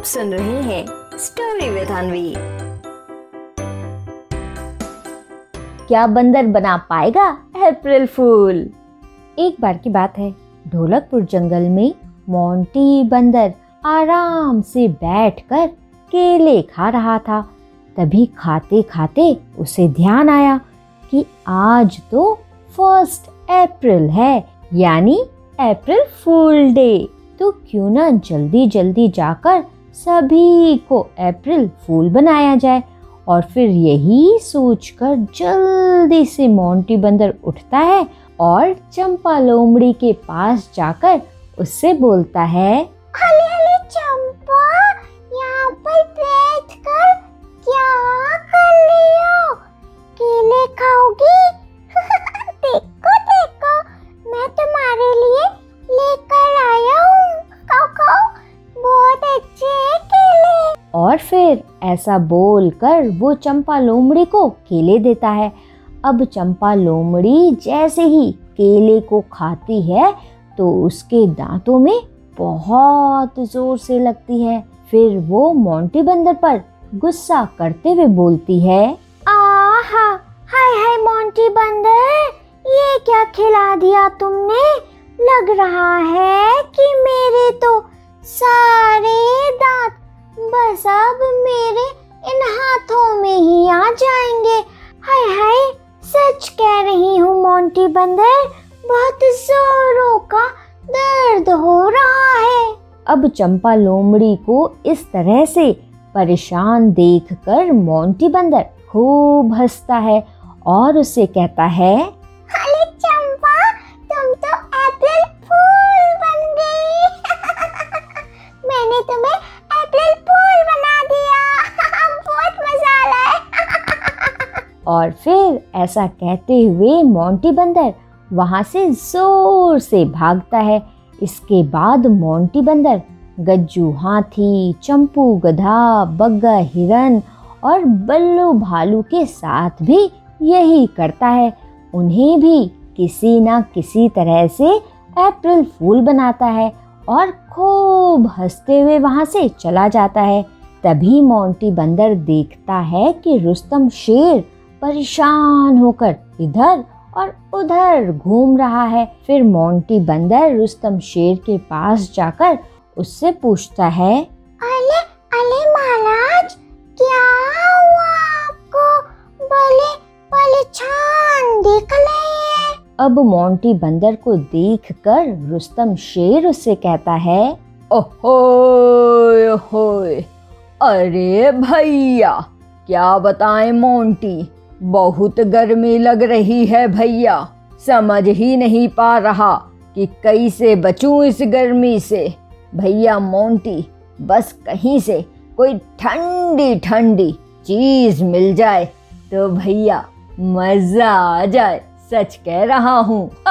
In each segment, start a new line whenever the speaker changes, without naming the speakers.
आप सुन रहे हैं स्टोरी विद अनवी
क्या बंदर बना पाएगा अप्रैल फूल एक बार की बात है, ढोलकपुर जंगल में मोंटी बंदर आराम से बैठकर केले खा रहा था। तभी खाते खाते उसे ध्यान आया कि आज तो फ़र्स्ट अप्रैल है, यानी अप्रैल फूल डे तो क्यों ना जल्दी जल्दी जाकर सभी को अप्रैल फूल बनाया जाए और फिर यही सोचकर जल्दी से मोंटी बंदर उठता है और चंपा लोमड़ी के पास जाकर उससे बोलता है
अले अले चंपा, यहाँ पर बैठकर क्या कर रही हो? केले खाओगी?
और फिर ऐसा बोल कर वो चंपा लोमड़ी को केले देता है। अब चंपा लोमड़ी जैसे ही केले को खाती है तो उसके दांतों में बहुत ज़ोर से लगती है। फिर वो मोंटी बंदर पर गुस्सा करते हुए बोलती है,
आहा, हाय हाय मोंटी बंदर, ये क्या खिला दिया तुमने? लग रहा है कि मेरे तो सारे दांत बस अब मेरे इन हाथों में ही आ जाएँगे। हाय हाय, सच कह रही हूँ मोंटी बंदर, बहुत जोरों का दर्द हो रहा है।
अब चंपा लोमड़ी को इस तरह से परेशान देखकर मोंटी बंदर खूब हंसता है और उसे कहता है और फिर ऐसा कहते हुए मोंटी बंदर वहाँ से ज़ोर से भागता है। इसके बाद मोंटी बंदर गज्जू, हाथी, चंपू, गधा, बग्गा, हिरन और बल्लू भालू के साथ भी यही करता है। उन्हें भी किसी ना किसी तरह से अप्रैल फूल बनाता है और खूब हँसते हुए वहाँ से चला जाता है। तभी मोंटी बंदर देखता है कि रुस्तम शेर परेशान होकर इधर और उधर घूम रहा है। फिर मोंटी बंदर रुस्तम शेर के पास जाकर उससे पूछता है
अले अले महाराज क्या हुआ आपको? भले परेशान दिख रहे हैं
अब मोंटी बंदर को देखकर रुस्तम शेर उससे कहता है
ओहोय ओहोय अरे भैया क्या बताएँ मोंटी बहुत गर्मी लग रही है भैया। समझ ही नहीं पा रहा कि कैसे बचूं इस गर्मी से। भैया मोंटी, बस कहीं से कोई ठंडी ठंडी चीज़ मिल जाए तो भैया मज़ा आ जाए, सच कह रहा हूँ।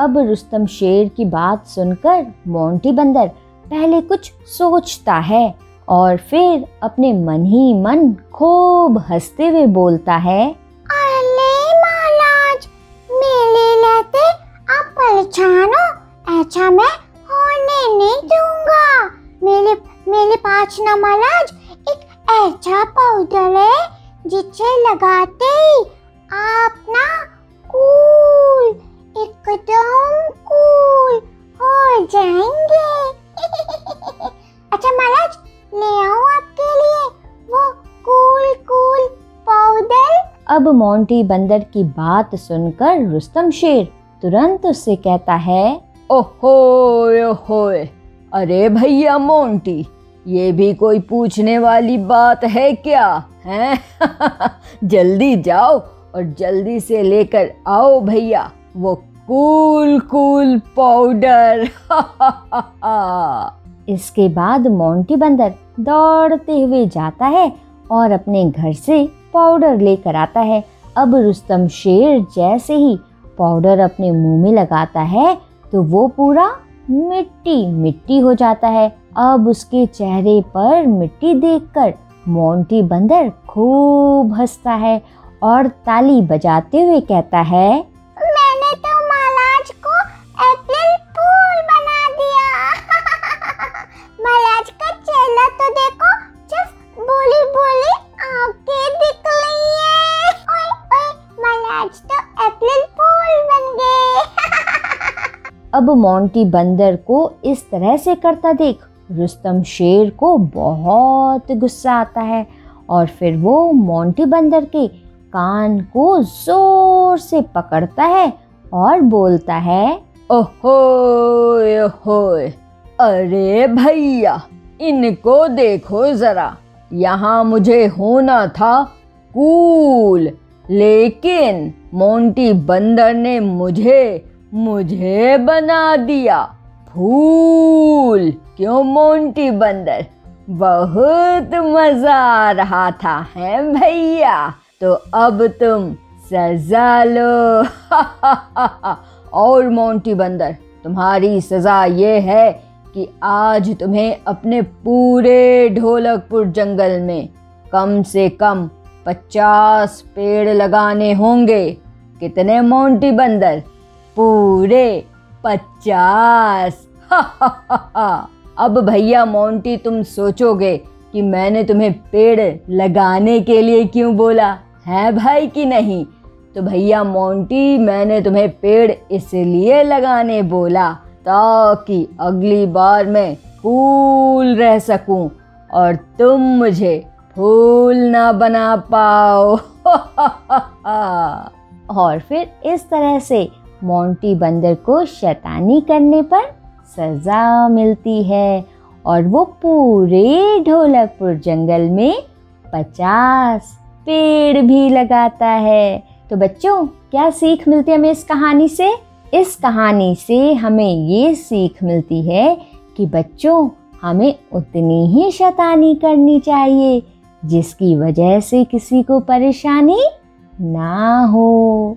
अब रुस्तम शेर की बात सुनकर मोंटी बंदर पहले कुछ सोचता है और फिर अपने मन ही मन खूब हँसते हुए बोलता है
अरे महाराज मेरे लेते आप परेशानो ऐसा मैं होने नहीं दूँगा। मेरे मेरे पास ना महाराज, एक ऐसा पाउडर है जिसे लगाते
अब मोंटी बंदर की बात सुनकर रुस्तम शेर तुरंत उससे कहता है
ओहोय ओहोय अरे भैया मोंटी ये भी कोई पूछने वाली बात है क्या हैं? जल्दी जाओ और जल्दी से लेकर आओ भैया वो कूल कूल पाउडर।
इसके बाद मोंटी बंदर दौड़ते हुए जाता है और अपने घर से पाउडर लेकर आता है। अब रुस्तम शेर जैसे ही पाउडर अपने मुँह में लगाता है तो वो पूरा मिट्टी मिट्टी हो जाता है। अब उसके चेहरे पर मिट्टी देखकर मोंटी बंदर खूब हंसता है और ताली बजाते हुए कहता है,
मैंने तो महाराज को अप्रैल फूल बना दिया। महाराज का
अब मोंटी बंदर को इस तरह से करता देख, रुस्तम शेर को बहुत गुस्सा आता है और फिर वो मोंटी बंदर के कान को ज़ोर से पकड़ता है और बोलता है
ओहो ओहो अरे भैया, इनको देखो जरा, यहाँ मुझे होना था कूल, लेकिन मोंटी बंदर ने मुझे मुझे बना दिया। फूल, क्यों मोंटी बंदर? बहुत मज़ा आ रहा था, है भैया? तो अब तुम सजा लो। और मोंटी बंदर, तुम्हारी सजा ये है कि आज तुम्हें अपने पूरे ढोलकपुर जंगल में कम से कम पचास पेड़ लगाने होंगे। कितने मोंटी बंदर? पूरे पचास। हा हा हा हा। अब भैया मोंटी, तुम सोचोगे कि मैंने तुम्हें पेड़ लगाने के लिए क्यों बोला? है भाई कि नहीं? तो भैया मोंटी, मैंने तुम्हें पेड़ इसलिए लगाने बोला ताकि अगली बार मैं कूल रह सकूँ और तुम मुझे फूल ना बना पाओ।
और फिर इस तरह से मोंटी बंदर को शैतानी करने पर सजा मिलती है और वो पूरे ढोलकपुर जंगल में पचास पेड़ भी लगाता है। तो बच्चों, क्या सीख मिलती है हमें इस कहानी से? इस कहानी से हमें ये सीख मिलती है कि बच्चों, हमें उतनी ही शैतानी करनी चाहिए, जिसकी वजह से किसी को परेशानी ना हो।